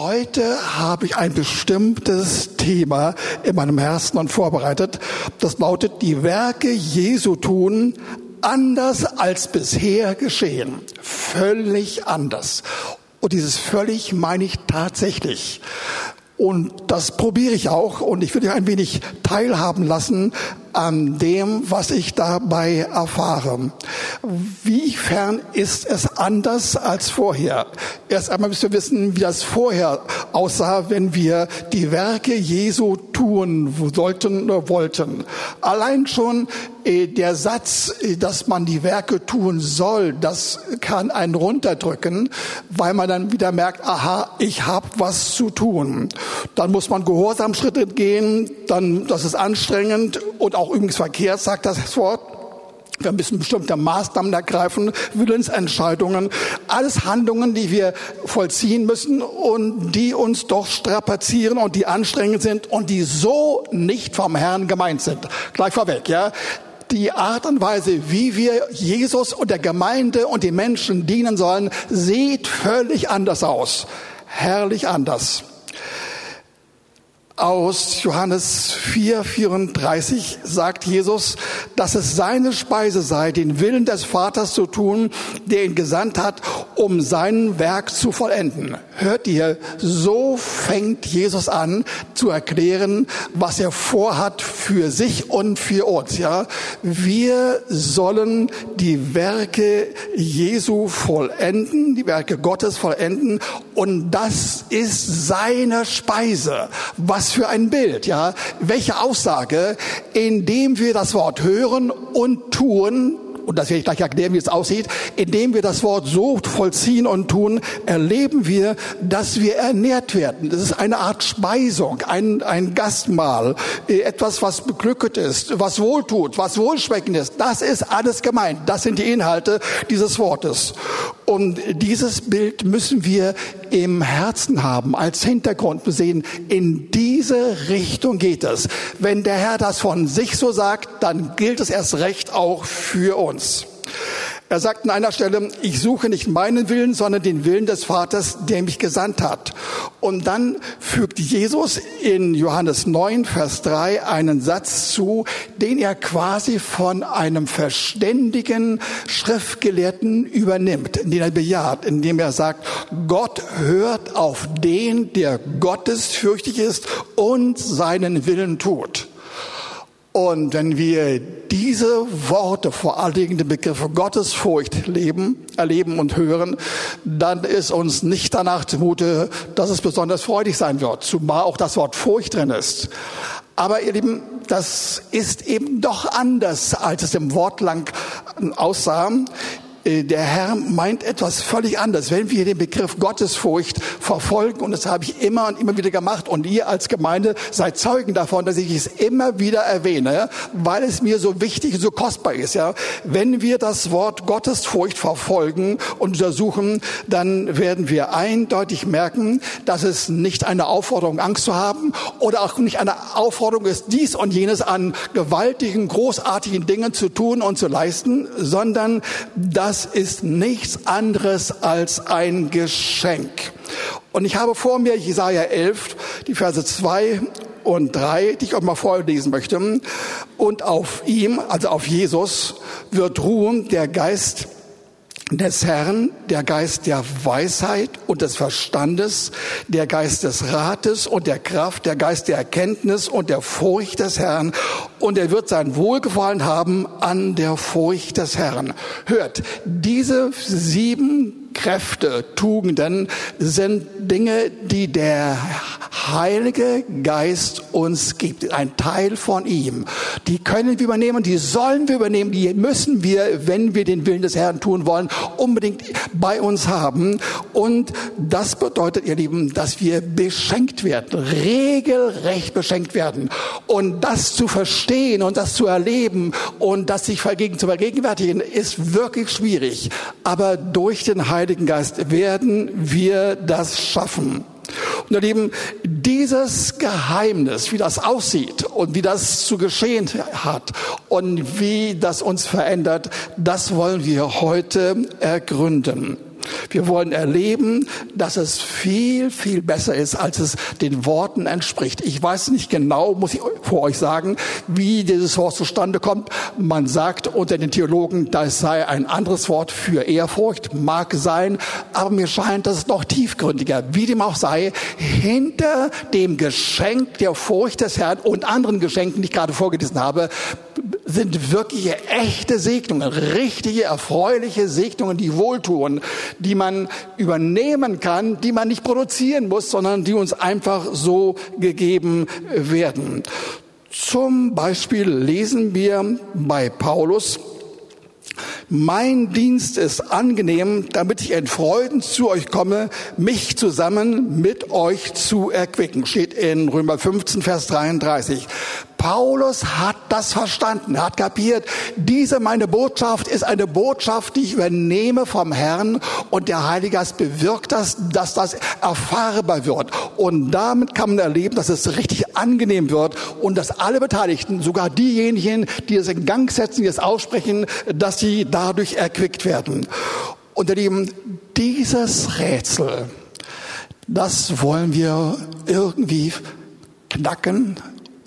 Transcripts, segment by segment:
Heute habe ich ein bestimmtes Thema in meinem Herzen und vorbereitet. Das lautet, die Werke Jesu tun anders als bisher geschehen. Völlig anders. Und dieses völlig meine ich tatsächlich. Und das probiere ich auch und ich würde ein wenig teilhaben lassen an dem, was ich dabei erfahre. Wie fern ist es anders als vorher? Erst einmal müssen wir wissen, wie das vorher aussah, wenn wir die Werke Jesu tun sollten oder wollten. Allein schon äh, der Satz, äh, dass man die Werke tun soll, das kann einen runterdrücken, weil man dann wieder merkt, aha, ich habe was zu tun. Dann muss man Gehorsamschritte gehen, dann, das ist anstrengend und auch übrigens verkehrt, sagt das Wort. Wir müssen bestimmte Maßnahmen ergreifen, Willensentscheidungen, alles Handlungen, die wir vollziehen müssen und die uns doch strapazieren und die anstrengend sind und die so nicht vom Herrn gemeint sind. Gleich vorweg, ja. Die Art und Weise, wie wir Jesus und der Gemeinde und den Menschen dienen sollen, sieht völlig anders aus. Herrlich anders aus Johannes 4, 34 sagt Jesus, dass es seine Speise sei, den Willen des Vaters zu tun, der ihn gesandt hat, um sein Werk zu vollenden. Hört ihr, so fängt Jesus an zu erklären, was er vorhat für sich und für uns, ja. Wir sollen die Werke Jesu vollenden, die Werke Gottes vollenden und das ist seine Speise. Was was für ein Bild, ja? Welche Aussage, indem wir das Wort hören und tun, und das werde ich gleich erklären, wie es aussieht, indem wir das Wort so vollziehen und tun, erleben wir, dass wir ernährt werden. Das ist eine Art Speisung, ein, ein Gastmahl, äh, etwas, was beglückt ist, was wohltut, was wohlschmeckend ist. Das ist alles gemeint. Das sind die Inhalte dieses Wortes. Und dieses Bild müssen wir im Herzen haben, als Hintergrund sehen. In diese Richtung geht es. Wenn der Herr das von sich so sagt, dann gilt es erst recht auch für uns. Er sagt an einer Stelle, ich suche nicht meinen Willen, sondern den Willen des Vaters, der mich gesandt hat. Und dann fügt Jesus in Johannes 9, Vers 3 einen Satz zu, den er quasi von einem verständigen Schriftgelehrten übernimmt, den er bejaht, indem er sagt, Gott hört auf den, der gottesfürchtig ist und seinen Willen tut. Und wenn wir diese Worte, vor allen Dingen den Begriff Gottesfurcht leben, erleben und hören, dann ist uns nicht danach zumute, dass es besonders freudig sein wird, zumal auch das Wort Furcht drin ist. Aber ihr Lieben, das ist eben doch anders, als es im Wort lang aussah. Äh, der Herr meint etwas völlig anderes. Wenn wir den Begriff Gottesfurcht verfolgen, und das habe ich immer und immer wieder gemacht, und ihr als Gemeinde seid Zeugen davon, dass ich es immer wieder erwähne, weil es mir so wichtig und so kostbar ist. Ja, wenn wir das Wort Gottesfurcht verfolgen und untersuchen, dann werden wir eindeutig merken, dass es nicht eine Aufforderung, Angst zu haben, oder auch nicht eine Aufforderung ist, dies und jenes an gewaltigen, großartigen Dingen zu tun und zu leisten, sondern dass das ist nichts anderes als ein Geschenk. Und ich habe vor mir Jesaja 11, die Verse 2 und 3, die ich euch mal vorlesen möchte. Und auf ihm, also auf Jesus, wird ruhen der Geist des Herrn, der Geist der Weisheit und des Verstandes, der Geist des Rates und der Kraft, der Geist der Erkenntnis und der Furcht des Herrn. Und er wird sein Wohlgefallen haben an der Furcht des Herrn. Hört, diese sieben Kräfte, Tugenden sind Dinge, die der Heilige Geist uns gibt. Ein Teil von ihm. Die können wir übernehmen, die sollen wir übernehmen, die müssen wir, wenn wir den Willen des Herrn tun wollen, unbedingt bei uns haben. Und das bedeutet, ihr Lieben, dass wir beschenkt werden, regelrecht beschenkt werden. Und das zu verstehen und das zu erleben und das sich zu vergegenwärtigen, ist wirklich schwierig. Aber durch den Heiligen Heiligen Geist werden wir das schaffen. Und ihr Lieben, dieses Geheimnis, wie das aussieht und wie das zu geschehen hat und wie das uns verändert, das wollen wir heute ergründen. Wir wollen erleben, dass es viel, viel besser ist, als es den Worten entspricht. Ich weiß nicht genau, muss ich vor euch sagen, wie dieses Wort zustande kommt. Man sagt unter den Theologen, das sei ein anderes Wort für Ehrfurcht, mag sein, aber mir scheint, dass es noch tiefgründiger. Wie dem auch sei, hinter dem Geschenk der Furcht des Herrn und anderen Geschenken, die ich gerade vorgelesen habe, sind wirkliche echte Segnungen, richtige, erfreuliche Segnungen, die wohltun, die man übernehmen kann, die man nicht produzieren muss, sondern die uns einfach so gegeben werden. Zum Beispiel lesen wir bei Paulus, mein Dienst ist angenehm, damit ich in Freuden zu euch komme, mich zusammen mit euch zu erquicken. Steht in Römer 15, Vers 33. Paulus hat das verstanden, er hat kapiert, diese meine Botschaft ist eine Botschaft, die ich übernehme vom Herrn und der Heilige Geist bewirkt das, dass das erfahrbar wird. Und damit kann man erleben, dass es richtig angenehm wird und dass alle Beteiligten, sogar diejenigen, die es in Gang setzen, die es aussprechen, dass sie dadurch erquickt werden. Und ihr Lieben, dieses Rätsel, das wollen wir irgendwie knacken,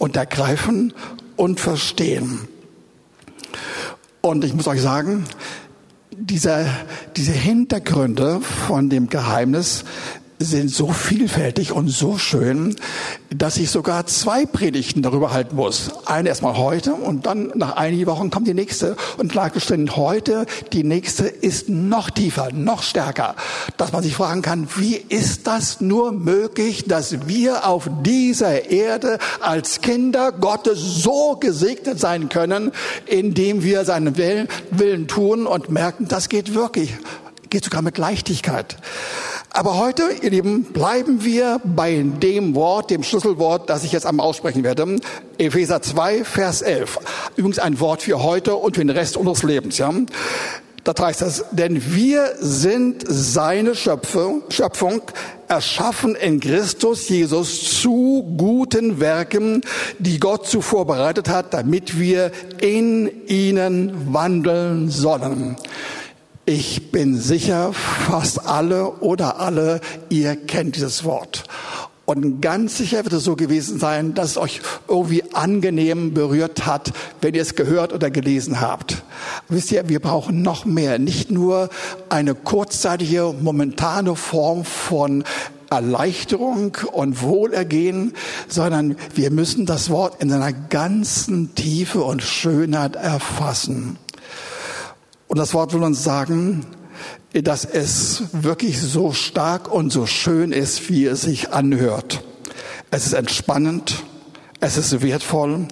und ergreifen und verstehen. Und ich muss euch sagen, diese, diese Hintergründe von dem Geheimnis sind so vielfältig und so schön, dass ich sogar zwei Predigten darüber halten muss. Eine erstmal heute und dann nach einigen Wochen kommt die nächste. Und klargestellt, heute, die nächste ist noch tiefer, noch stärker. Dass man sich fragen kann, wie ist das nur möglich, dass wir auf dieser Erde als Kinder Gottes so gesegnet sein können, indem wir seinen Willen, tun und merken, das geht wirklich, geht sogar mit Leichtigkeit. Aber heute, ihr Lieben, bleiben wir bei dem Wort, dem Schlüsselwort, das ich jetzt einmal aussprechen werde. Epheser 2, Vers 11. Übrigens ein Wort für heute und für den Rest unseres Lebens, ja. Da heißt es, denn wir sind seine Schöpfung, Schöpfung, erschaffen in Christus Jesus zu guten Werken, die Gott zuvor bereitet hat, damit wir in ihnen wandeln sollen. Ich bin sicher, fast alle oder alle, ihr kennt dieses Wort. Und ganz sicher wird es so gewesen sein, dass es euch irgendwie angenehm berührt hat, wenn ihr es gehört oder gelesen habt. Wisst ihr, wir brauchen noch mehr. Nicht nur eine kurzzeitige, momentane Form von Erleichterung und Wohlergehen, sondern wir müssen das Wort in seiner ganzen Tiefe und Schönheit erfassen. Und das Wort will uns sagen, dass es wirklich so stark und so schön ist, wie es sich anhört. Es ist entspannend, es ist wertvoll.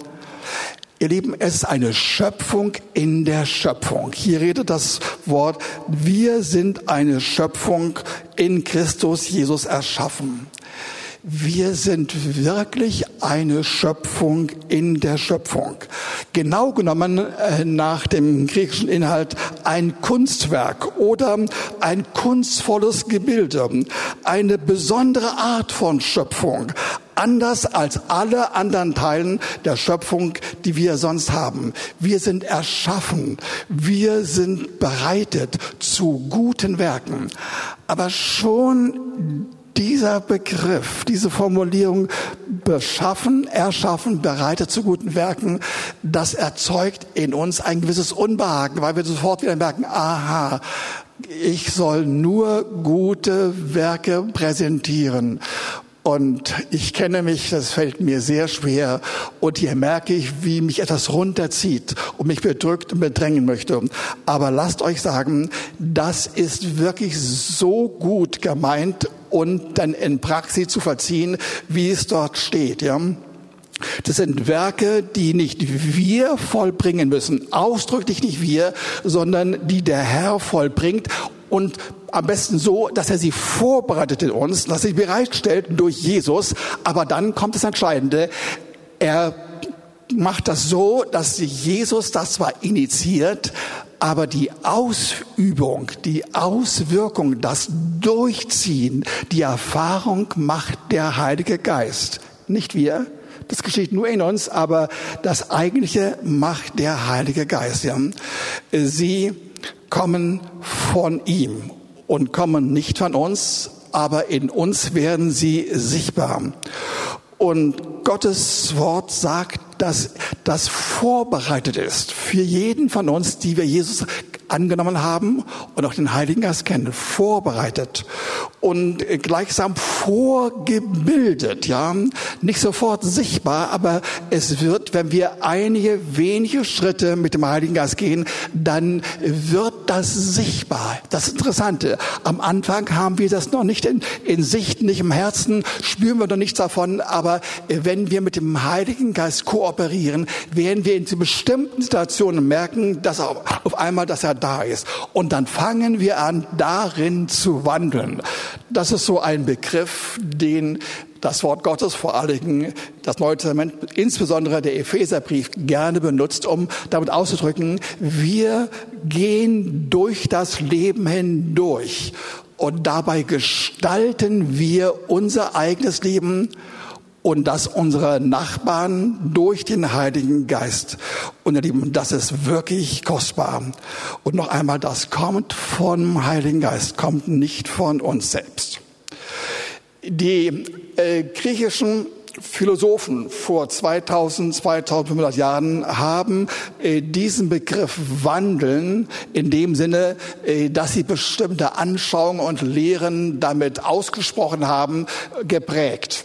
Ihr Lieben, es ist eine Schöpfung in der Schöpfung. Hier redet das Wort, wir sind eine Schöpfung in Christus Jesus erschaffen. Wir sind wirklich eine Schöpfung in der Schöpfung. Genau genommen äh, nach dem griechischen Inhalt ein Kunstwerk oder ein kunstvolles Gebilde, eine besondere Art von Schöpfung, anders als alle anderen Teilen der Schöpfung, die wir sonst haben. Wir sind erschaffen, wir sind bereitet zu guten Werken. Aber schon dieser Begriff, diese Formulierung beschaffen, erschaffen, bereitet zu guten Werken, das erzeugt in uns ein gewisses Unbehagen, weil wir sofort wieder merken, aha, ich soll nur gute Werke präsentieren. Und ich kenne mich, das fällt mir sehr schwer. Und hier merke ich, wie mich etwas runterzieht und mich bedrückt und bedrängen möchte. Aber lasst euch sagen, das ist wirklich so gut gemeint und dann in Praxis zu verziehen, wie es dort steht, ja. Das sind Werke, die nicht wir vollbringen müssen, ausdrücklich nicht wir, sondern die der Herr vollbringt und am besten so, dass er sie vorbereitet in uns, dass er sie bereitstellt durch Jesus. Aber dann kommt das Entscheidende. Er macht das so, dass Jesus das zwar initiiert, aber die Ausübung, die Auswirkung, das Durchziehen, die Erfahrung macht der Heilige Geist. Nicht wir. Das geschieht nur in uns, aber das eigentliche macht der Heilige Geist. Sie kommen von ihm. Und kommen nicht von uns, aber in uns werden sie sichtbar. Und Gottes Wort sagt, dass das vorbereitet ist für jeden von uns, die wir Jesus angenommen haben und auch den Heiligen Geist kennen, vorbereitet und gleichsam vorgebildet, ja, nicht sofort sichtbar, aber es wird, wenn wir einige wenige Schritte mit dem Heiligen Geist gehen, dann wird das sichtbar. Das Interessante, am Anfang haben wir das noch nicht in, in Sicht, nicht im Herzen, spüren wir noch nichts davon, aber wenn wir mit dem Heiligen Geist kooperieren, werden wir in bestimmten Situationen merken, dass auf einmal, dass er da ist. Und dann fangen wir an, darin zu wandeln. Das ist so ein Begriff, den das Wort Gottes, vor allen Dingen das Neue Testament, insbesondere der Epheserbrief, gerne benutzt, um damit auszudrücken, wir gehen durch das Leben hindurch und dabei gestalten wir unser eigenes Leben und das unserer Nachbarn durch den Heiligen Geist. Und ihr Lieben, das ist wirklich kostbar. Und noch einmal, das kommt vom Heiligen Geist, kommt nicht von uns selbst. Die äh, griechischen Philosophen vor 2000, 2500 Jahren haben äh, diesen Begriff Wandeln in dem Sinne, äh, dass sie bestimmte Anschauungen und Lehren damit ausgesprochen haben, geprägt.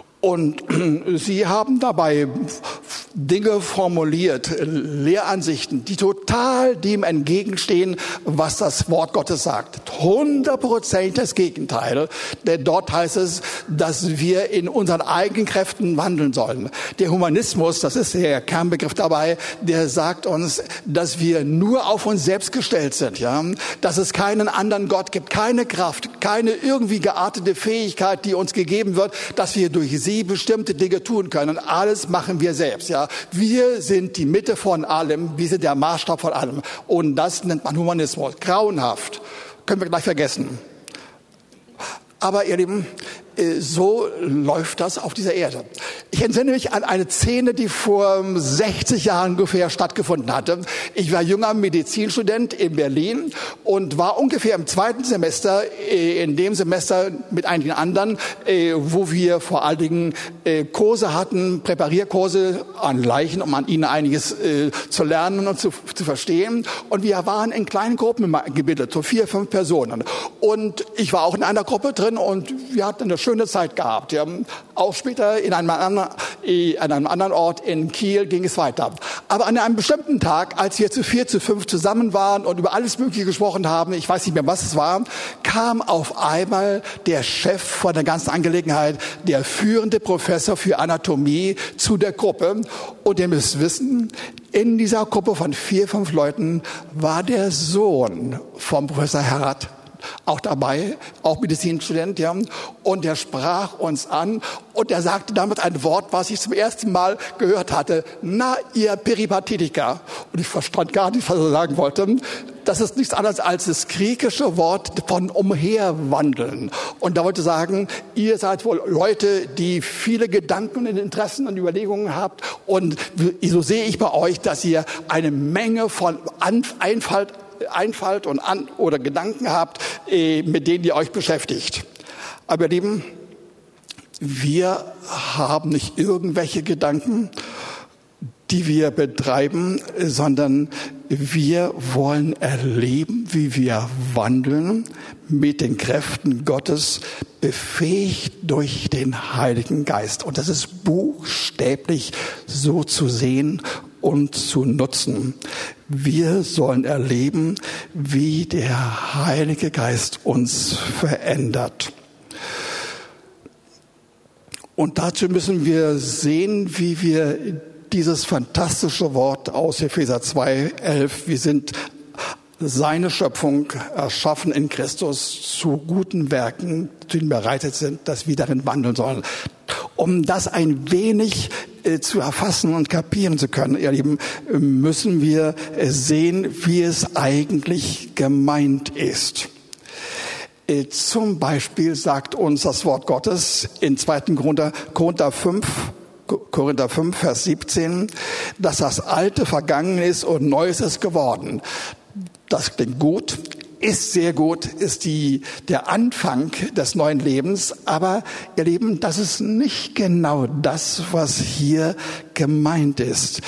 Und sie haben dabei Dinge formuliert, Lehransichten, die total dem entgegenstehen, was das Wort Gottes sagt. 100 Prozent das Gegenteil. Denn dort heißt es, dass wir in unseren eigenen Kräften wandeln sollen. Der Humanismus, das ist der Kernbegriff dabei, der sagt uns, dass wir nur auf uns selbst gestellt sind, ja. Dass es keinen anderen Gott gibt, keine Kraft, keine irgendwie geartete Fähigkeit, die uns gegeben wird, dass wir durch sie sie bestimmte Dinge tun können. Alles machen wir selbst. Ja, wir sind die Mitte von allem. Wir sind der Maßstab von allem. Und das nennt man Humanismus. Grauenhaft. Können wir gleich vergessen. Aber ihr Lieben, so läuft das auf dieser Erde. Ich entsinne mich an eine Szene, die vor 60 Jahren ungefähr stattgefunden hatte. Ich war junger Medizinstudent in Berlin und war ungefähr im zweiten Semester, äh, in dem Semester mit einigen anderen, äh, wo wir vor allen Dingen Kurse hatten, Präparierkurse an Leichen, um an ihnen einiges zu lernen und zu, zu verstehen. Und wir waren in kleinen Gruppen gebildet, so vier, fünf Personen. Und ich war auch in einer Gruppe drin und wir hatten eine schöne Zeit gehabt. Auch später in einem, anderen, an einem anderen Ort in Kiel ging es weiter. Aber an einem bestimmten Tag, als wir zu vier, zu fünf zusammen waren und über alles Mögliche gesprochen haben, ich weiß nicht mehr, was es war, kam auf einmal der Chef von der ganzen Angelegenheit, der führende Professor für Anatomie zu der Gruppe. Und ihr müsst wissen, in dieser Gruppe von vier, fünf Leuten war der Sohn vom Professor Herrat auch dabei, auch Medizinstudent, ja. Und er sprach uns an und er sagte damit ein Wort, was ich zum ersten Mal gehört hatte. Na, ihr Peripathetiker. Und ich verstand gar nicht, was er sagen wollte. Das ist nichts anderes als das griechische Wort von umherwandeln. Und da wollte sagen, ihr seid wohl Leute, die viele Gedanken und Interessen und Überlegungen habt. Und so sehe ich bei euch, dass ihr eine Menge von Einfalt Einfalt und an, oder Gedanken habt, äh, mit denen ihr euch beschäftigt. Aber ihr Lieben, wir haben nicht irgendwelche Gedanken, die wir betreiben, sondern wir wollen erleben, wie wir wandeln mit den Kräften Gottes, befähigt durch den Heiligen Geist. Und das ist buchstäblich so zu sehen und zu nutzen. Wir sollen erleben, wie der Heilige Geist uns verändert. Und dazu müssen wir sehen, wie wir dieses fantastische Wort aus Epheser 2, 11, wir sind seine Schöpfung erschaffen in Christus zu guten Werken, zu denen bereitet sind, dass wir darin wandeln sollen. Um das ein wenig zu erfassen und kapieren zu können, ihr Lieben, müssen wir äh, sehen, wie es eigentlich gemeint ist. Äh, zum Beispiel sagt uns das Wort Gottes in 2. Korinther, Korinther 5, Korinther 5, Vers 17, dass das Alte vergangen ist und Neues ist geworden. Das klingt gut, ist sehr gut, ist die, der Anfang des neuen Lebens. Aber ihr Lieben, das ist nicht genau das, was hier gemeint ist.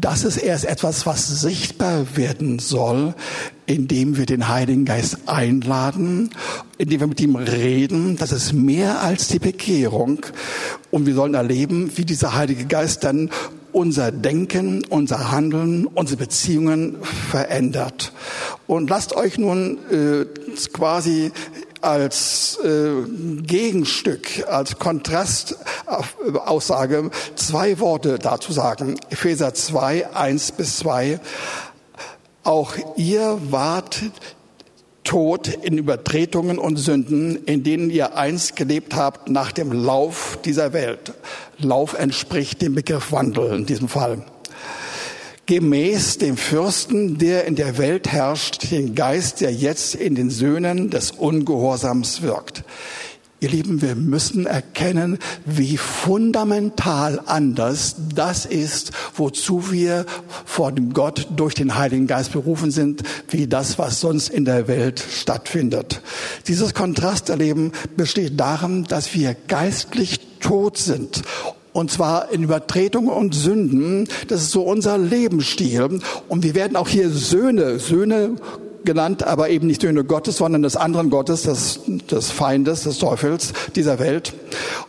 Das ist erst etwas, was sichtbar werden soll, indem wir den Heiligen Geist einladen, indem wir mit ihm reden. Das ist mehr als die Bekehrung. Und wir sollen erleben, wie dieser Heilige Geist dann unser Denken, unser Handeln, unsere Beziehungen verändert. Und lasst euch nun äh, quasi als äh, Gegenstück, als Kontrastaussage zwei Worte dazu sagen. Epheser 2, 1 bis 2. Auch ihr wart tot in Übertretungen und Sünden, in denen ihr einst gelebt habt nach dem Lauf dieser Welt. Lauf entspricht dem Begriff Wandel in diesem Fall. Gemäß dem Fürsten, der in der Welt herrscht, den Geist, der jetzt in den Söhnen des Ungehorsams wirkt. Ihr Lieben, wir müssen erkennen, wie fundamental anders das ist, wozu wir vor dem Gott durch den Heiligen Geist berufen sind, wie das, was sonst in der Welt stattfindet. Dieses Kontrasterleben besteht darin, dass wir geistlich tot sind und zwar in Übertretungen und Sünden. Das ist so unser Lebensstil. Und wir werden auch hier Söhne, Söhne genannt, aber eben nicht Söhne Gottes, sondern des anderen Gottes, des, des Feindes, des Teufels dieser Welt.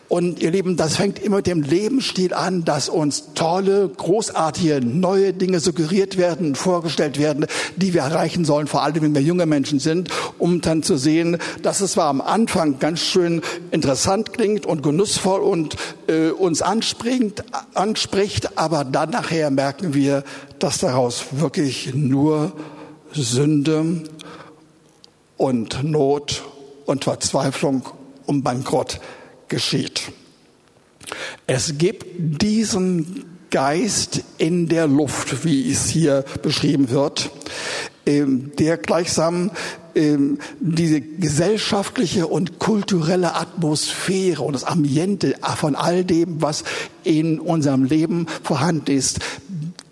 Und ihr Lieben, das fängt immer mit dem Lebensstil an, dass uns tolle, großartige, neue Dinge suggeriert werden, vorgestellt werden, die wir erreichen sollen, vor allem wenn wir junge Menschen sind, um dann zu sehen, dass es zwar am Anfang ganz schön interessant klingt und genussvoll und äh, uns anspricht, anspricht, aber dann nachher merken wir, dass daraus wirklich nur Sünde und Not und Verzweiflung und Bankrott geschieht. Es gibt diesen Geist in der Luft, wie es hier beschrieben wird, ähm, der gleichsam ähm, diese gesellschaftliche und kulturelle Atmosphäre und das Ambiente von all dem, was in unserem Leben vorhanden ist,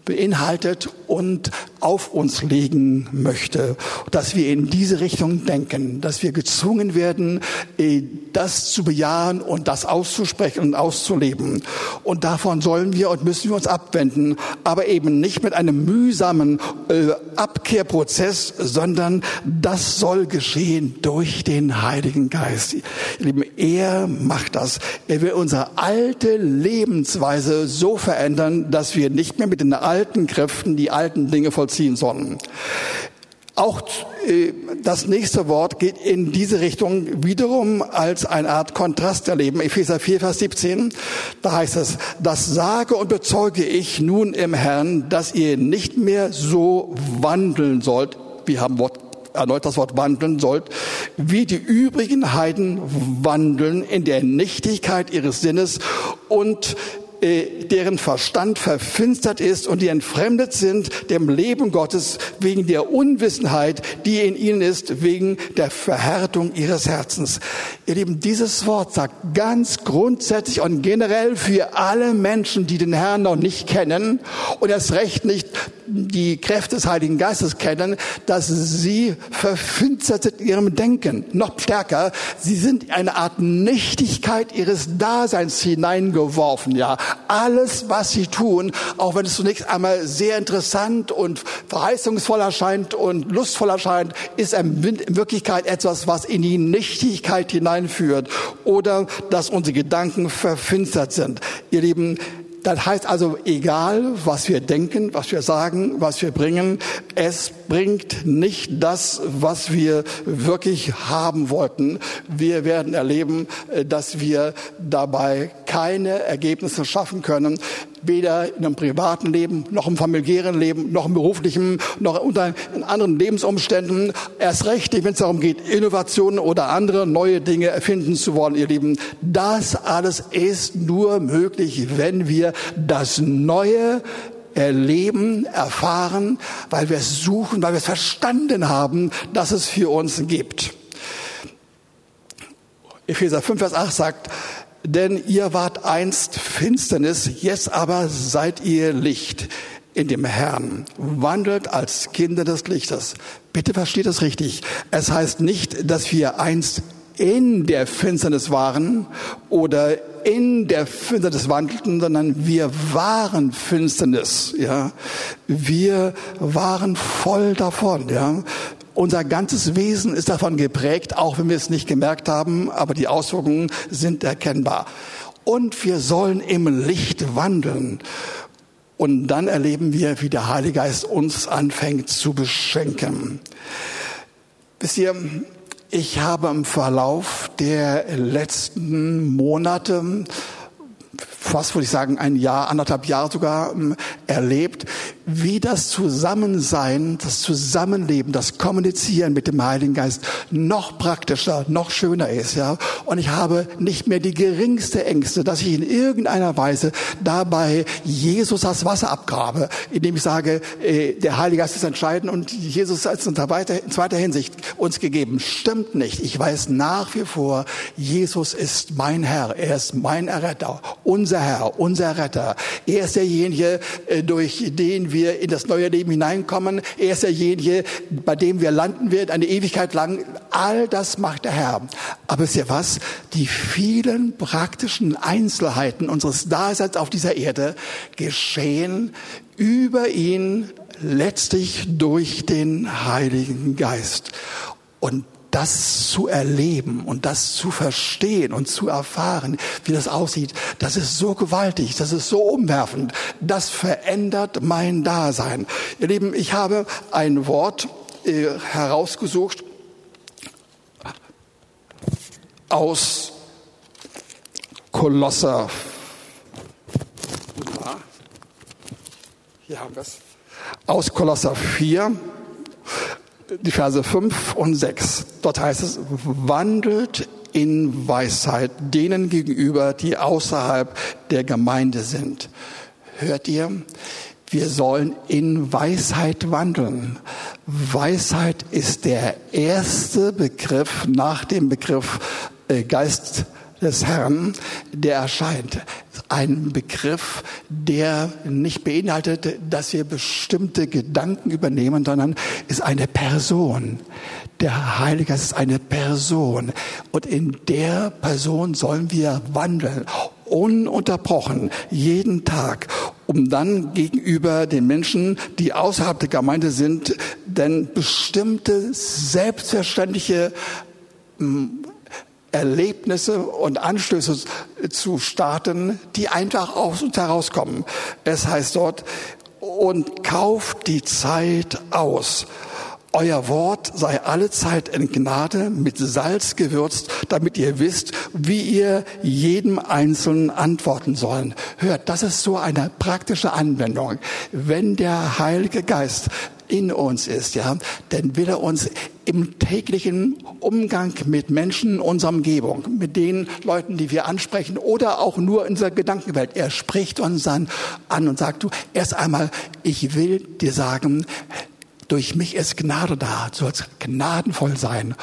beinhaltet und auf uns legen möchte, dass wir in diese Richtung denken, dass wir gezwungen werden, äh, das zu bejahen und das auszusprechen und auszuleben. Und davon sollen wir und müssen wir uns abwenden, aber eben nicht mit einem mühsamen äh, Abkehrprozess, sondern das soll geschehen durch den Heiligen Geist. Lieben, er macht das. Er will unsere alte Lebensweise so verändern, dass wir nicht mehr mit den alten Kräften die alten Dinge vollziehen sollen. Auch äh, das nächste Wort geht in diese Richtung wiederum als eine Art Kontrast erleben. Epheser 4, Vers 17, da heißt es, das sage und bezeuge ich nun im Herrn, dass ihr nicht mehr so wandeln sollt. Wir haben Wort erneut das Wort wandeln sollt, wie die übrigen Heiden wandeln in der Nichtigkeit ihres Sinnes und deren Verstand verfinstert ist und die entfremdet sind dem Leben Gottes wegen der Unwissenheit, die in ihnen ist, wegen der Verhärtung ihres Herzens. Ihr Lieben, dieses Wort sagt ganz grundsätzlich und generell für alle Menschen, die den Herrn noch nicht kennen und erst recht nicht die Kräfte des Heiligen Geistes kennen, dass sie verfinstert sind in ihrem Denken. Noch stärker, sie sind in eine Art Nichtigkeit ihres Daseins hineingeworfen, ja. Alles, was sie tun, auch wenn es zunächst einmal sehr interessant und verheißungsvoll erscheint und lustvoll erscheint, ist in Wirklichkeit etwas, was in die Nichtigkeit hineinführt oder dass unsere Gedanken verfinstert sind. Ihr Lieben, das heißt also, egal was wir denken, was wir sagen, was wir bringen, es bringt nicht das, was wir wirklich haben wollten. Wir werden erleben, äh, dass wir dabei keine Ergebnisse schaffen können, weder in einem privaten Leben, noch im familiären Leben, noch im beruflichen, noch unter anderen Lebensumständen. Erst recht, wenn es darum geht, Innovationen oder andere neue Dinge erfinden zu wollen, ihr Lieben. Das alles ist nur möglich, wenn wir das Neue erleben, erfahren, weil wir es suchen, weil wir es verstanden haben, dass es für uns gibt. Epheser 5, Vers 8 sagt, denn ihr wart einst Finsternis, jetzt aber seid ihr Licht in dem Herrn, wandelt als Kinder des Lichtes. Bitte versteht das richtig. Es heißt nicht, dass wir einst in der Finsternis waren oder in der Finsternis wandelten, sondern wir waren Finsternis, ja. Wir waren voll davon, ja. Unser ganzes Wesen ist davon geprägt, auch wenn wir es nicht gemerkt haben, aber die Auswirkungen sind erkennbar. Und wir sollen im Licht wandeln. Und dann erleben wir, wie der Heilige Geist uns anfängt zu beschenken. Wisst ihr, ich habe im Verlauf der letzten Monate fast würde ich sagen, ein Jahr, anderthalb Jahre sogar ähm, erlebt, wie das Zusammensein, das Zusammenleben, das Kommunizieren mit dem Heiligen Geist noch praktischer, noch schöner ist, ja. Und ich habe nicht mehr die geringste Ängste, dass ich in irgendeiner Weise dabei Jesus das Wasser abgrabe, indem ich sage, äh, der Heilige Geist ist entscheidend und Jesus ist in zweiter Hinsicht uns gegeben. Stimmt nicht. Ich weiß nach wie vor, Jesus ist mein Herr. Er ist mein Erretter, unser Herr, unser Retter. Er ist derjenige, äh, durch den wir in das neue Leben hineinkommen. Er ist derjenige, bei dem wir landen werden, eine Ewigkeit lang. All das macht der Herr. Aber ist ja was? Die vielen praktischen Einzelheiten unseres Daseins auf dieser Erde geschehen über ihn letztlich durch den Heiligen Geist. Und das zu erleben und das zu verstehen und zu erfahren, wie das aussieht, das ist so gewaltig, das ist so umwerfend, das verändert mein Dasein. Ihr Lieben, ich habe ein Wort äh, herausgesucht aus Kolosser. Hier haben wir es. Aus Kolosser 4 die Verse 5 und 6. Dort heißt es, wandelt in Weisheit denen gegenüber, die außerhalb der Gemeinde sind. Hört ihr? Wir sollen in Weisheit wandeln. Weisheit ist der erste Begriff nach dem Begriff äh, Geist des Herrn, der erscheint. Ein Begriff, der nicht beinhaltet, dass wir bestimmte Gedanken übernehmen, sondern ist eine Person. Der Heilige ist eine Person. Und in der Person sollen wir wandeln, ununterbrochen, jeden Tag, um dann gegenüber den Menschen, die außerhalb der Gemeinde sind, denn bestimmte selbstverständliche Erlebnisse und Anstöße zu starten, die einfach aus uns herauskommen. Es heißt dort, und kauft die Zeit aus. Euer Wort sei alle Zeit in Gnade mit Salz gewürzt, damit ihr wisst, wie ihr jedem Einzelnen antworten sollen. Hört, das ist so eine praktische Anwendung. Wenn der Heilige Geist in uns ist, ja, dann will er uns im täglichen Umgang mit Menschen in unserer Umgebung, mit den Leuten, die wir ansprechen oder auch nur in unserer Gedankenwelt. Er spricht uns dann an und sagt, du, erst einmal, ich will dir sagen, durch mich ist Gnade da, du sollst gnadenvoll sein.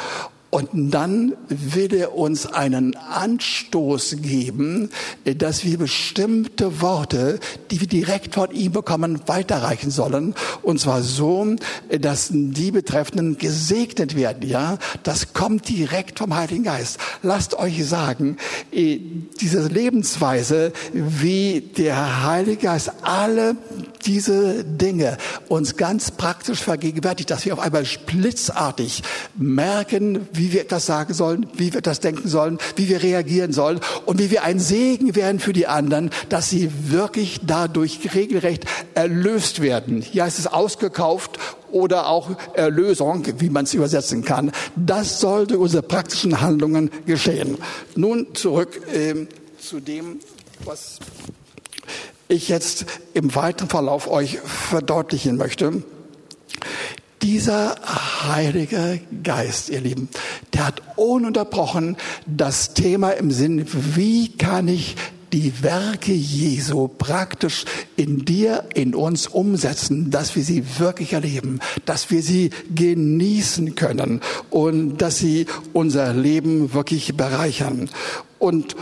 Und dann will er uns einen Anstoß geben, dass wir bestimmte Worte, die wir direkt von ihm bekommen, weiterreichen sollen. Und zwar so, dass die Betreffenden gesegnet werden. Ja, das kommt direkt vom Heiligen Geist. Lasst euch sagen, äh, diese Lebensweise, wie der Heilige Geist alle diese Dinge uns ganz praktisch vergegenwärtigt, dass wir auf einmal splitzartig merken, wie wir etwas sagen sollen, wie wir etwas denken sollen, wie wir reagieren sollen und wie wir ein Segen werden für die anderen, dass sie wirklich dadurch regelrecht erlöst werden. Hier heißt es ausgekauft oder auch Erlösung, wie man es übersetzen kann. Das sollte unsere praktischen Handlungen geschehen. Nun zurück äh, zu dem, was ich jetzt im weiteren Verlauf euch verdeutlichen möchte. Dieser Heilige Geist, ihr Lieben, der hat ununterbrochen das Thema im Sinn, wie kann ich die Werke Jesu praktisch in dir, in uns umsetzen, dass wir sie wirklich erleben, dass wir sie genießen können und dass sie unser Leben wirklich bereichern. Und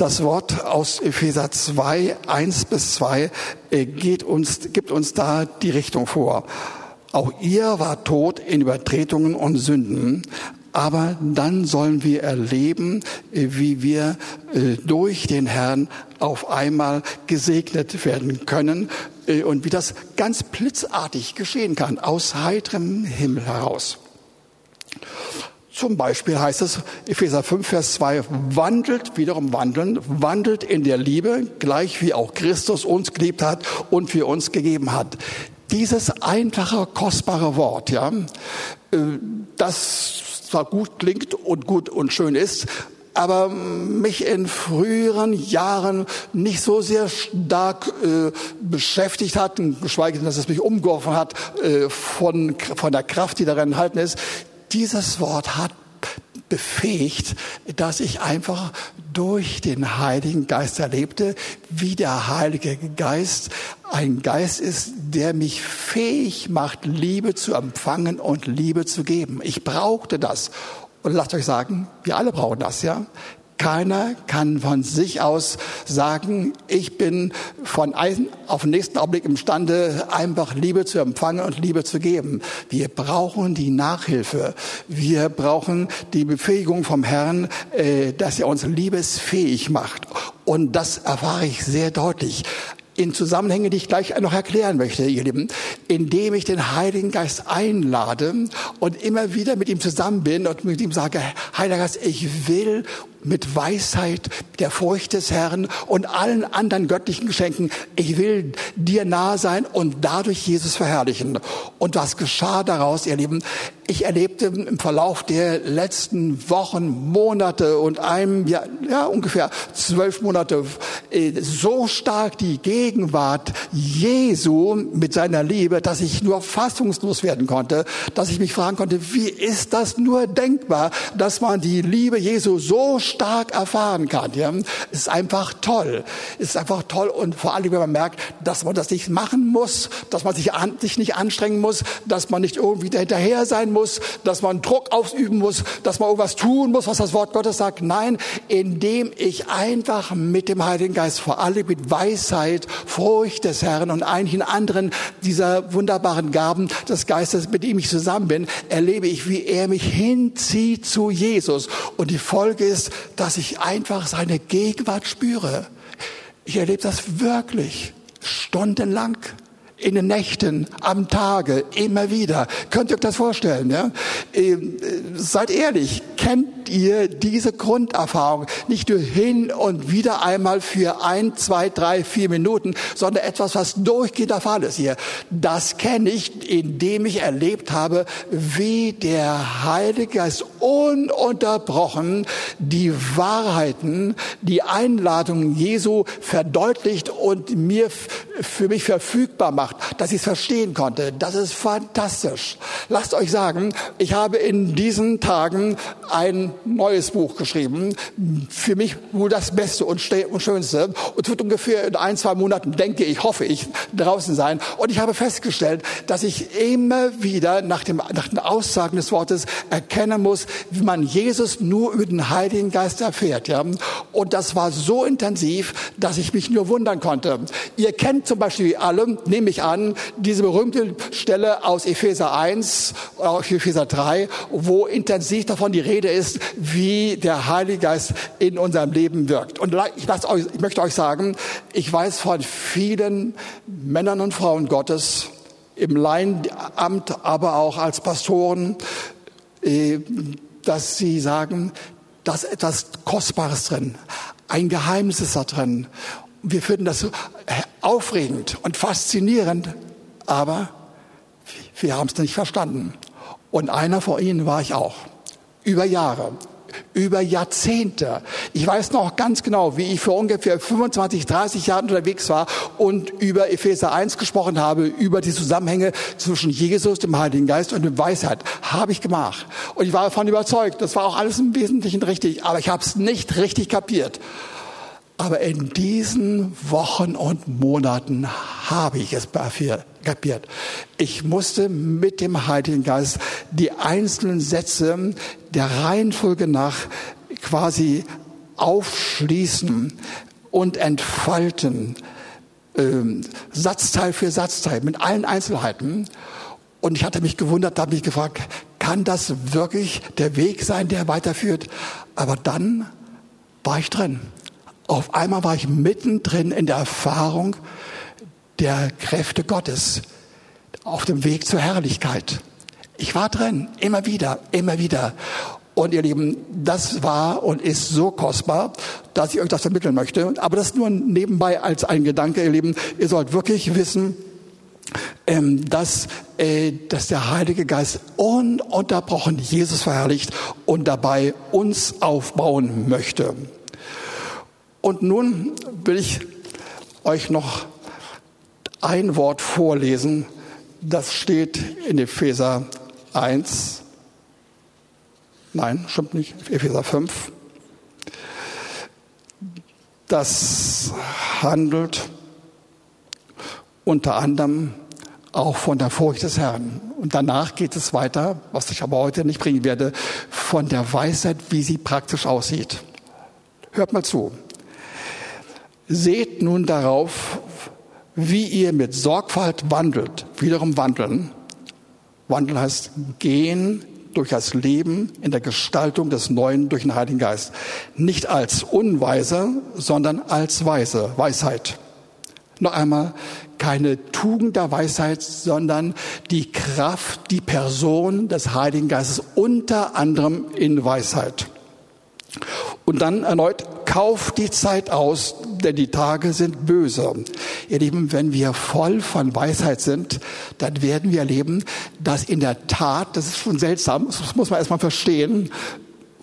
Das Wort aus Epheser 2, 1 bis 2 äh, geht uns, gibt uns da die Richtung vor. Auch ihr war tot in Übertretungen und Sünden, aber dann sollen wir erleben, äh, wie wir äh, durch den Herrn auf einmal gesegnet werden können und wie das ganz blitzartig geschehen kann, aus heiterem Himmel heraus. Zum Beispiel heißt es, Epheser 5, Vers 2, wandelt, wiederum wandeln, wandelt in der Liebe, gleich wie auch Christus uns geliebt hat und für uns gegeben hat. Dieses einfache, kostbare Wort, ja, äh, das zwar gut klingt und gut und schön ist, aber mich in früheren Jahren nicht so sehr stark äh, beschäftigt hat, geschweige denn, dass es mich umgeworfen hat äh, von, von der Kraft, die darin enthalten ist. Dieses Wort hat befähigt, dass ich einfach durch den Heiligen Geist erlebte, wie der Heilige Geist ein Geist ist, der mich fähig macht, Liebe zu empfangen und Liebe zu geben. Ich brauchte das. Und lasst euch sagen, wir alle brauchen das, ja. Keiner kann von sich aus sagen, ich bin von einem auf den nächsten Augenblick imstande, einfach Liebe zu empfangen und Liebe zu geben. Wir brauchen die Nachhilfe. Wir brauchen die Befähigung vom Herrn, äh, dass er uns liebesfähig macht. Und das erfahre ich sehr deutlich in Zusammenhänge, die ich gleich noch erklären möchte, ihr Lieben, indem ich den Heiligen Geist einlade und immer wieder mit ihm zusammen bin und mit ihm sage, Heiliger Geist, ich will mit Weisheit, der Furcht des Herrn und allen anderen göttlichen Geschenken. Ich will dir nahe sein und dadurch Jesus verherrlichen. Und was geschah daraus, ihr Lieben? Ich erlebte im Verlauf der letzten Wochen, Monate und einem, ja, ja ungefähr zwölf Monate, äh, so stark die Gegenwart Jesu mit seiner Liebe, dass ich nur fassungslos werden konnte, dass ich mich fragen konnte, wie ist das nur denkbar, dass man die Liebe Jesu so stark erfahren kann. Ja? Ist einfach toll. Ist einfach toll und vor allem, wenn man merkt, dass man das nicht machen muss, dass man sich, an, sich nicht anstrengen muss, dass man nicht irgendwie hinterher sein muss, dass man Druck ausüben muss, dass man irgendwas tun muss, was das Wort Gottes sagt. Nein, indem ich einfach mit dem Heiligen Geist, vor allem mit Weisheit, Furcht des Herrn und einigen anderen dieser wunderbaren Gaben des Geistes, mit dem ich zusammen bin, erlebe ich, wie er mich hinzieht zu Jesus. Und die Folge ist, dass ich einfach seine Gegenwart spüre. Ich erlebe das wirklich stundenlang in den Nächten, am Tage, immer wieder. Könnt ihr euch das vorstellen? Ja? Ähm, äh, seid ehrlich, kennt ihr diese Grunderfahrung nicht nur hin und wieder einmal für ein, zwei, drei, vier Minuten, sondern etwas, was durchgehend der Fall ist hier. Das kenne ich, indem ich erlebt habe, wie der Heilige Geist ununterbrochen die Wahrheiten, die Einladungen Jesu verdeutlicht und mir für mich verfügbar macht gemacht, dass ich es verstehen konnte. Das ist fantastisch. Lasst euch sagen, ich habe in diesen Tagen ein neues Buch geschrieben. Für mich wohl das Beste und Schönste. Und wird ungefähr in ein, zwei Monaten, denke ich, hoffe ich, draußen sein. Und ich habe festgestellt, dass ich immer wieder nach, dem, nach den Aussagen des Wortes erkennen muss, wie man Jesus nur über den Heiligen Geist erfährt. Ja? Und das war so intensiv, dass ich mich nur wundern konnte. Ihr kennt zum Beispiel alle, nehme ich an, diese berühmte Stelle aus Epheser 1, aus Epheser 3, wo intensiv davon die Rede ist, wie der Heilige Geist in unserem Leben wirkt. Und ich, euch, ich möchte euch sagen, ich weiß von vielen Männern und Frauen Gottes im Laienamt, aber auch als Pastoren, äh, dass sie sagen, da ist etwas Kostbares drin. Ein Geheimnis ist da drin. Wir finden das aufregend und faszinierend, aber wir haben es nicht verstanden. Und einer von ihnen war ich auch. Über Jahre, über Jahrzehnte. Ich weiß noch ganz genau, wie ich vor ungefähr 25, 30 Jahren unterwegs war und über Epheser 1 gesprochen habe, über die Zusammenhänge zwischen Jesus, dem Heiligen Geist und dem Weisheit. Habe ich gemacht. Und ich war davon überzeugt, das war auch alles im Wesentlichen richtig, aber ich habe es nicht richtig kapiert. Aber in diesen Wochen und Monaten habe ich es kapiert. Ich musste mit dem Heiligen Geist die einzelnen Sätze der Reihenfolge nach quasi aufschließen und entfalten, ähm, Satzteil für Satzteil, mit allen Einzelheiten. Und ich hatte mich gewundert, habe ich gefragt, kann das wirklich der Weg sein, der weiterführt? Aber dann war ich drin. Auf einmal war ich mittendrin in der Erfahrung der Kräfte Gottes auf dem Weg zur Herrlichkeit. Ich war drin, immer wieder, immer wieder. Und ihr Lieben, das war und ist so kostbar, dass ich euch das vermitteln möchte. Aber das nur nebenbei als ein Gedanke, ihr Lieben. Ihr sollt wirklich wissen, ähm, dass, äh, dass der Heilige Geist ununterbrochen Jesus verherrlicht und dabei uns aufbauen möchte. Und nun will ich euch noch ein Wort vorlesen, das steht in Epheser 1. Nein, stimmt nicht. Epheser 5. Das handelt unter anderem auch von der Furcht des Herrn. Und danach geht es weiter, was ich aber heute nicht bringen werde, von der Weisheit, wie sie praktisch aussieht. Hört mal zu. Seht nun darauf, wie ihr mit Sorgfalt wandelt. Wiederum wandeln. Wandeln heißt gehen durch das Leben in der Gestaltung des Neuen durch den Heiligen Geist. Nicht als Unweise, sondern als Weise, Weisheit. Noch einmal, keine Tugend der Weisheit, sondern die Kraft, die Person des Heiligen Geistes, unter anderem in Weisheit. Und dann erneut, kauft die Zeit aus, denn die Tage sind böse. Ihr Lieben, wenn wir voll von Weisheit sind, dann werden wir erleben, dass in der Tat, das ist schon seltsam, das muss man erstmal verstehen,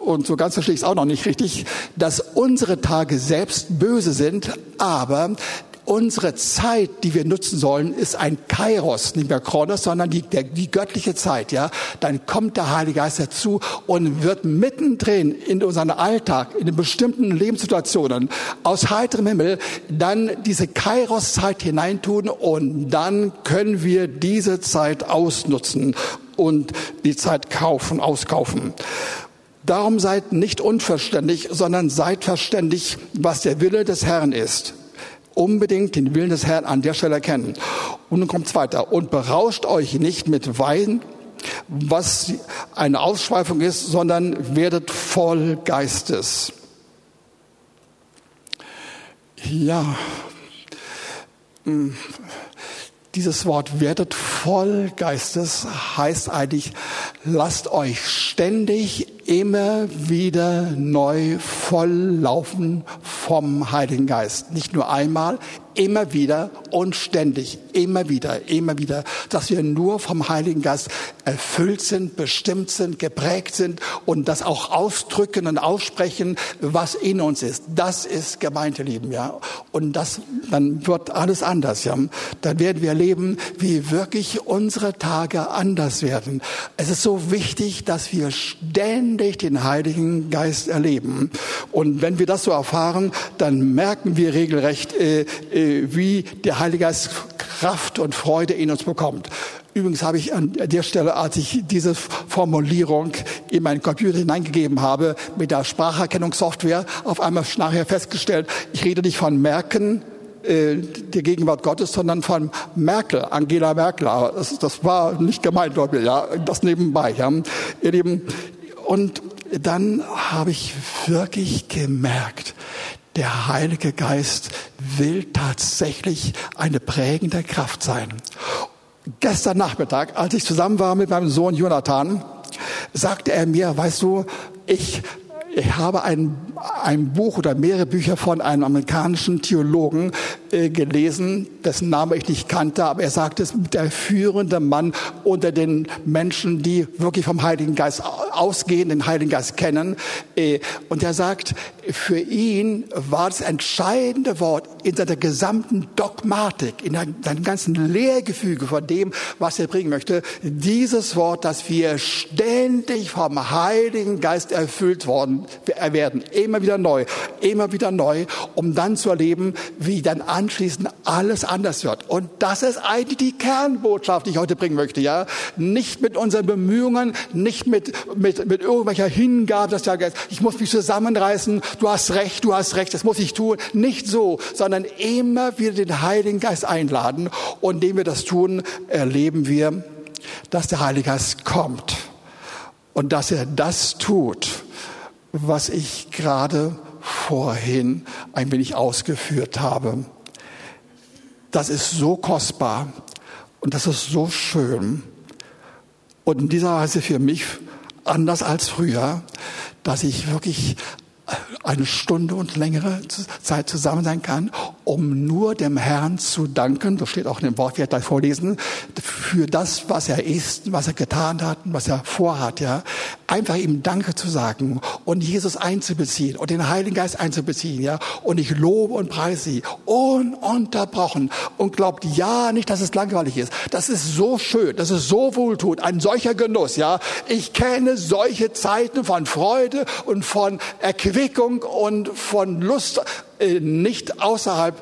und so ganz verstehe ich es auch noch nicht richtig, dass unsere Tage selbst böse sind, aber Unsere Zeit, die wir nutzen sollen, ist ein Kairos, nicht mehr Kronos, sondern die, der, die göttliche Zeit. Ja, dann kommt der Heilige Geist dazu und wird mittendrin in unseren Alltag, in bestimmten Lebenssituationen aus heiterem Himmel dann diese Kairos-Zeit hineintun und dann können wir diese Zeit ausnutzen und die Zeit kaufen, auskaufen. Darum seid nicht unverständlich, sondern seid verständig, was der Wille des Herrn ist unbedingt den Willen des Herrn an der Stelle erkennen. Und nun kommt es weiter. Und berauscht euch nicht mit Wein, was eine Ausschweifung ist, sondern werdet voll Geistes. Ja, hm. dieses Wort werdet voll Geistes heißt eigentlich, lasst euch ständig immer wieder neu volllaufen vom Heiligen Geist. Nicht nur einmal, immer wieder und ständig, immer wieder, immer wieder, dass wir nur vom Heiligen Geist erfüllt sind, bestimmt sind, geprägt sind und das auch ausdrücken und aussprechen, was in uns ist. Das ist Gemeindelieben, ja. Und das, dann wird alles anders, ja. Dann werden wir erleben, wie wirklich unsere Tage anders werden. Es ist so wichtig, dass wir ständig den Heiligen Geist erleben. Und wenn wir das so erfahren, dann merken wir regelrecht, äh, äh, wie der Heilige Geist Kraft und Freude in uns bekommt. Übrigens habe ich an der Stelle, als ich diese Formulierung in meinen Computer hineingegeben habe, mit der Spracherkennungssoftware auf einmal nachher festgestellt, ich rede nicht von Merken, äh, der Gegenwart Gottes, sondern von Merkel, Angela Merkel. Aber das, das war nicht gemeint, ja, das nebenbei. Ja. Ihr Lieben, und dann habe ich wirklich gemerkt, der Heilige Geist will tatsächlich eine prägende Kraft sein. Gestern Nachmittag, als ich zusammen war mit meinem Sohn Jonathan, sagte er mir, weißt du, ich ich habe ein, ein Buch oder mehrere Bücher von einem amerikanischen Theologen äh, gelesen, dessen Name ich nicht kannte, aber er sagte, es der führende Mann unter den Menschen, die wirklich vom Heiligen Geist ausgehen, den Heiligen Geist kennen. Äh, und er sagt, für ihn war das entscheidende Wort in seiner gesamten Dogmatik, in seinem ganzen Lehrgefüge von dem, was er bringen möchte, dieses Wort, dass wir ständig vom Heiligen Geist erfüllt worden werden, immer wieder neu, immer wieder neu, um dann zu erleben, wie dann anschließend alles anders wird. Und das ist eigentlich die Kernbotschaft, die ich heute bringen möchte, ja. Nicht mit unseren Bemühungen, nicht mit, mit, mit irgendwelcher Hingabe, dass ja, ich muss mich zusammenreißen, du hast recht, du hast recht, das muss ich tun. Nicht so, sondern immer wieder den Heiligen Geist einladen. Und indem wir das tun, erleben wir, dass der Heilige Geist kommt und dass er das tut, was ich gerade vorhin ein wenig ausgeführt habe. Das ist so kostbar und das ist so schön und in dieser Weise für mich anders als früher, dass ich wirklich eine Stunde und längere Zeit zusammen sein kann, um nur dem Herrn zu danken, das steht auch in dem Wort, wir gleich vorlesen, für das, was er ist, was er getan hat, was er vorhat, ja. Einfach ihm Danke zu sagen und Jesus einzubeziehen und den Heiligen Geist einzubeziehen, ja. Und ich lobe und preise sie ununterbrochen und glaubt ja nicht, dass es langweilig ist. Das ist so schön, das ist so wohltut, ein solcher Genuss, ja. Ich kenne solche Zeiten von Freude und von Erquickung und von Lust, äh, nicht außerhalb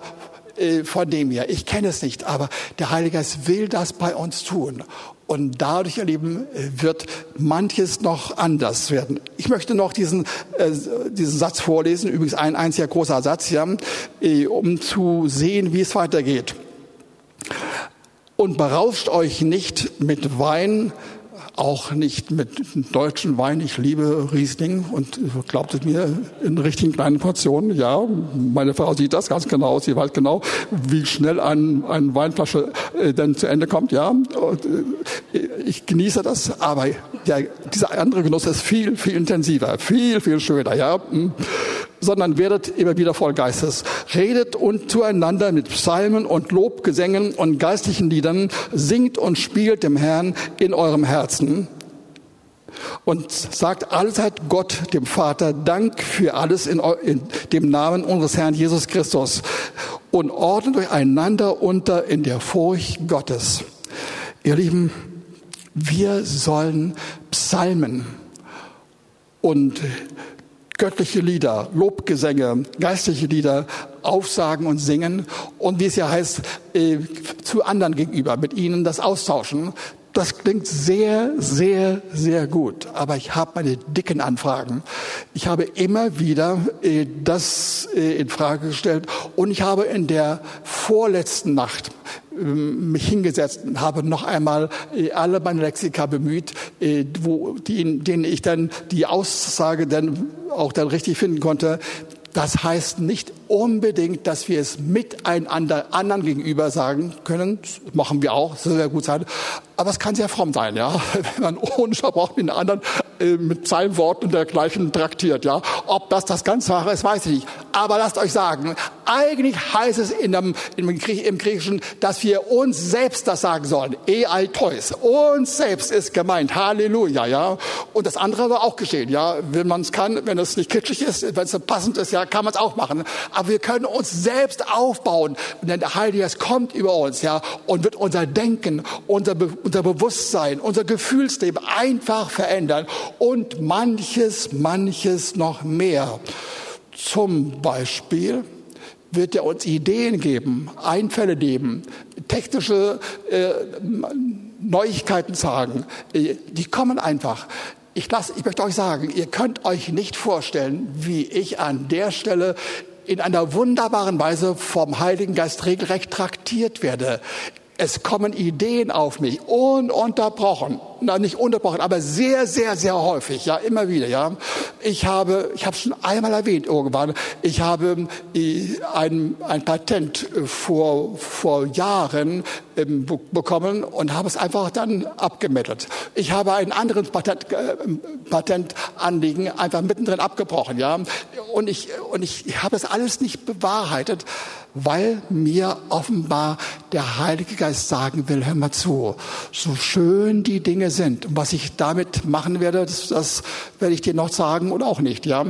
äh, von dem hier. Ich kenne es nicht, aber der Heilige Geist will das bei uns tun. Und dadurch, ihr Lieben, wird manches noch anders werden. Ich möchte noch diesen, äh, diesen Satz vorlesen, übrigens ein einziger großer Satz, ja, äh, um zu sehen, wie es weitergeht. Und berauscht euch nicht mit Wein, auch nicht mit deutschen Wein. Ich liebe Riesling und glaubt es mir in richtigen kleinen Portionen. Ja, meine Frau sieht das ganz genau. Sie weiß genau, wie schnell ein, eine Weinflasche äh, dann zu Ende kommt. Ja, und, äh, ich genieße das, aber der, dieser andere Genuss ist viel, viel intensiver, viel, viel schöner. Ja. Sondern werdet immer wieder voll Geistes. Redet und zueinander mit Psalmen und Lobgesängen und geistlichen Liedern, singt und spielt dem Herrn in eurem Herzen und sagt allzeit Gott, dem Vater, Dank für alles in, in, dem Namen unseres Herrn Jesus Christus und ordnet euch einander unter in der Furcht Gottes. Ihr Lieben, wir sollen Psalmen und göttliche Lieder, Lobgesänge, geistliche Lieder aufsagen und singen und wie es ja heißt, äh, zu anderen gegenüber, mit ihnen das austauschen. Das klingt sehr, sehr, sehr gut. Aber ich habe meine dicken Anfragen. Ich habe immer wieder äh, das äh, in Frage gestellt und ich habe in der vorletzten Nacht mich hingesetzt und habe noch einmal äh, alle meine Lexika bemüht, äh, wo, die, denen ich dann die Aussage dann auch dann richtig finden konnte. Das heißt nicht unbedingt, dass wir es miteinander anderen gegenüber sagen können. Das machen wir auch, das soll sehr gut sein. Aber es kann sehr fromm sein, ja. Wenn man ohne Verbrauch mit den anderen mit seinem Wort und dergleichen traktiert, ja. Ob das das ganz Wahre ist, weiß ich nicht. Aber lasst euch sagen, eigentlich heißt es in dem, im, Griechischen, dass wir uns selbst das sagen sollen. E altois. Uns selbst ist gemeint. Halleluja, ja. Und das andere war auch geschehen, ja. Wenn man es kann, wenn es nicht kitschig ist, wenn es passend ist, ja, kann man es auch machen. Aber wir können uns selbst aufbauen. Denn der Heilige Geist kommt über uns, ja, und wird unser Denken, unser, Be unser Bewusstsein, unser Gefühlsleben einfach verändern und manches, manches noch mehr. Zum Beispiel wird er uns Ideen geben, Einfälle geben, technische äh, Neuigkeiten sagen. Äh, die kommen einfach. Ich, lass, ich möchte euch sagen, ihr könnt euch nicht vorstellen, wie ich an der Stelle in einer wunderbaren Weise vom Heiligen Geist regelrecht traktiert werde. Es kommen Ideen auf mich, ununterbrochen na, nicht unterbrochen, aber sehr, sehr, sehr häufig, ja, immer wieder, ja. Ich habe, ich habe schon einmal erwähnt irgendwann, ich habe äh, ein, ein Patent äh, vor, vor Jahren ähm, bekommen und habe es einfach dann abgemeldet. Ich habe ein anderes Patent, äh, Patentanliegen einfach mittendrin abgebrochen, ja. Und ich, und ich, ich habe es alles nicht bewahrheitet, weil mir offenbar der Heilige Geist sagen will, hör mal zu, so schön die Dinge sind. Und was ich damit machen werde, das, das werde ich dir noch sagen oder auch nicht. Ja,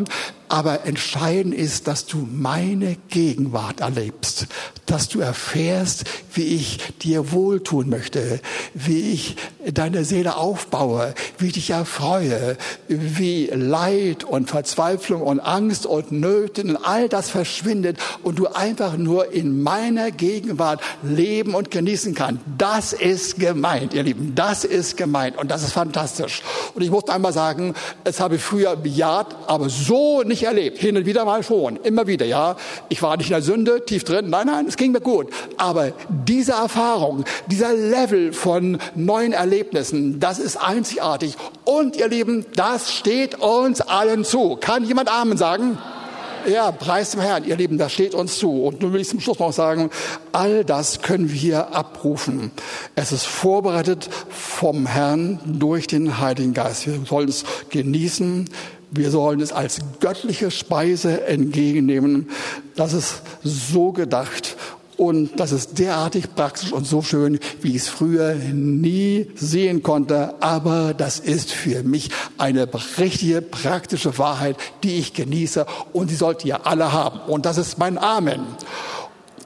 Aber entscheidend ist, dass du meine Gegenwart erlebst, dass du erfährst, wie ich dir wohltun möchte, wie ich deine Seele aufbaue, wie ich dich erfreue, wie Leid und Verzweiflung und Angst und Nöten und all das verschwindet und du einfach nur in meiner Gegenwart leben und genießen kannst. Das ist gemeint, ihr Lieben, das ist gemeint und das ist fantastisch. Und ich muss einmal sagen, es habe ich früher bejaht, aber so nicht erlebt. Hin und wieder mal schon, immer wieder, ja. Ich war nicht in der Sünde, tief drin. Nein, nein, es ging mir gut. Aber diese Erfahrung, dieser Level von neuen Erlebnissen, das ist einzigartig. Und ihr Lieben, das steht uns allen zu. Kann jemand Amen sagen? Ja, preis dem Herrn, ihr Lieben, das steht uns zu. Und nun will ich zum Schluss noch sagen, all das können wir abrufen. Es ist vorbereitet vom Herrn durch den Heiligen Geist. Wir sollen es genießen. Wir sollen es als göttliche Speise entgegennehmen. Das ist so gedacht. Und das ist derartig praktisch und so schön, wie ich es früher nie sehen konnte. Aber das ist für mich eine richtige, praktische Wahrheit, die ich genieße. Und die sollt ihr alle haben. Und das ist mein Amen.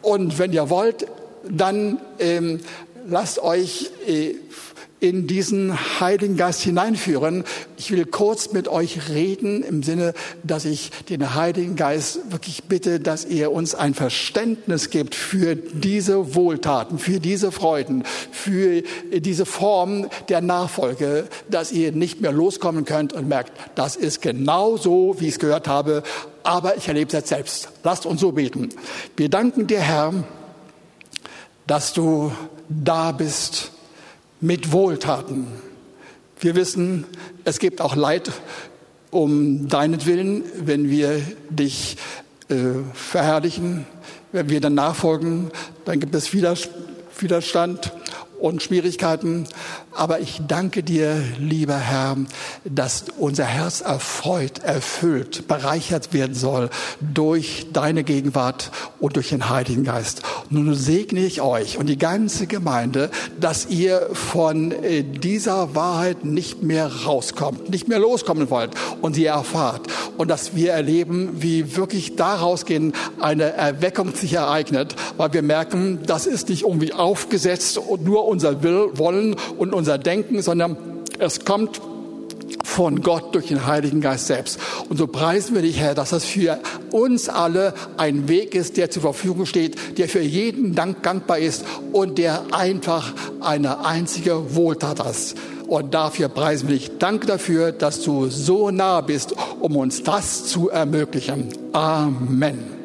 Und wenn ihr wollt, dann ähm, lasst euch äh, in diesen Heiligen Geist hineinführen. Ich will kurz mit euch reden im Sinne, dass ich den Heiligen Geist wirklich bitte, dass er uns ein Verständnis gibt für diese Wohltaten, für diese Freuden, für diese Form der Nachfolge, dass ihr nicht mehr loskommen könnt und merkt, das ist genau so, wie ich es gehört habe, aber ich erlebe es selbst. Lasst uns so beten. Wir danken dir, Herr, dass du da bist mit Wohltaten. Wir wissen, es gibt auch Leid um deinetwillen, wenn wir dich äh, verherrlichen, wenn wir dann nachfolgen, dann gibt es Widerstand und Schwierigkeiten. Aber ich danke dir, lieber Herr, dass unser Herz erfreut, erfüllt, bereichert werden soll durch deine Gegenwart und durch den Heiligen Geist. Nun segne ich euch und die ganze Gemeinde, dass ihr von äh, dieser Wahrheit nicht mehr rauskommt, nicht mehr loskommen wollt und sie erfahrt. Und dass wir erleben, wie wirklich daraus gehen eine Erweckung sich ereignet, weil wir merken, das ist nicht irgendwie aufgesetzt und nur unser Will, Wollen und unser Denken, sondern es kommt von Gott durch den Heiligen Geist selbst. Und so preisen wir dich, Herr, dass das für uns alle ein Weg ist, der zur Verfügung steht, der für jeden Dank dankbar ist und der einfach eine einzige Wohltat ist. Und dafür preisen wir dich. Danke dafür, dass du so nah bist, um uns das zu ermöglichen. Amen.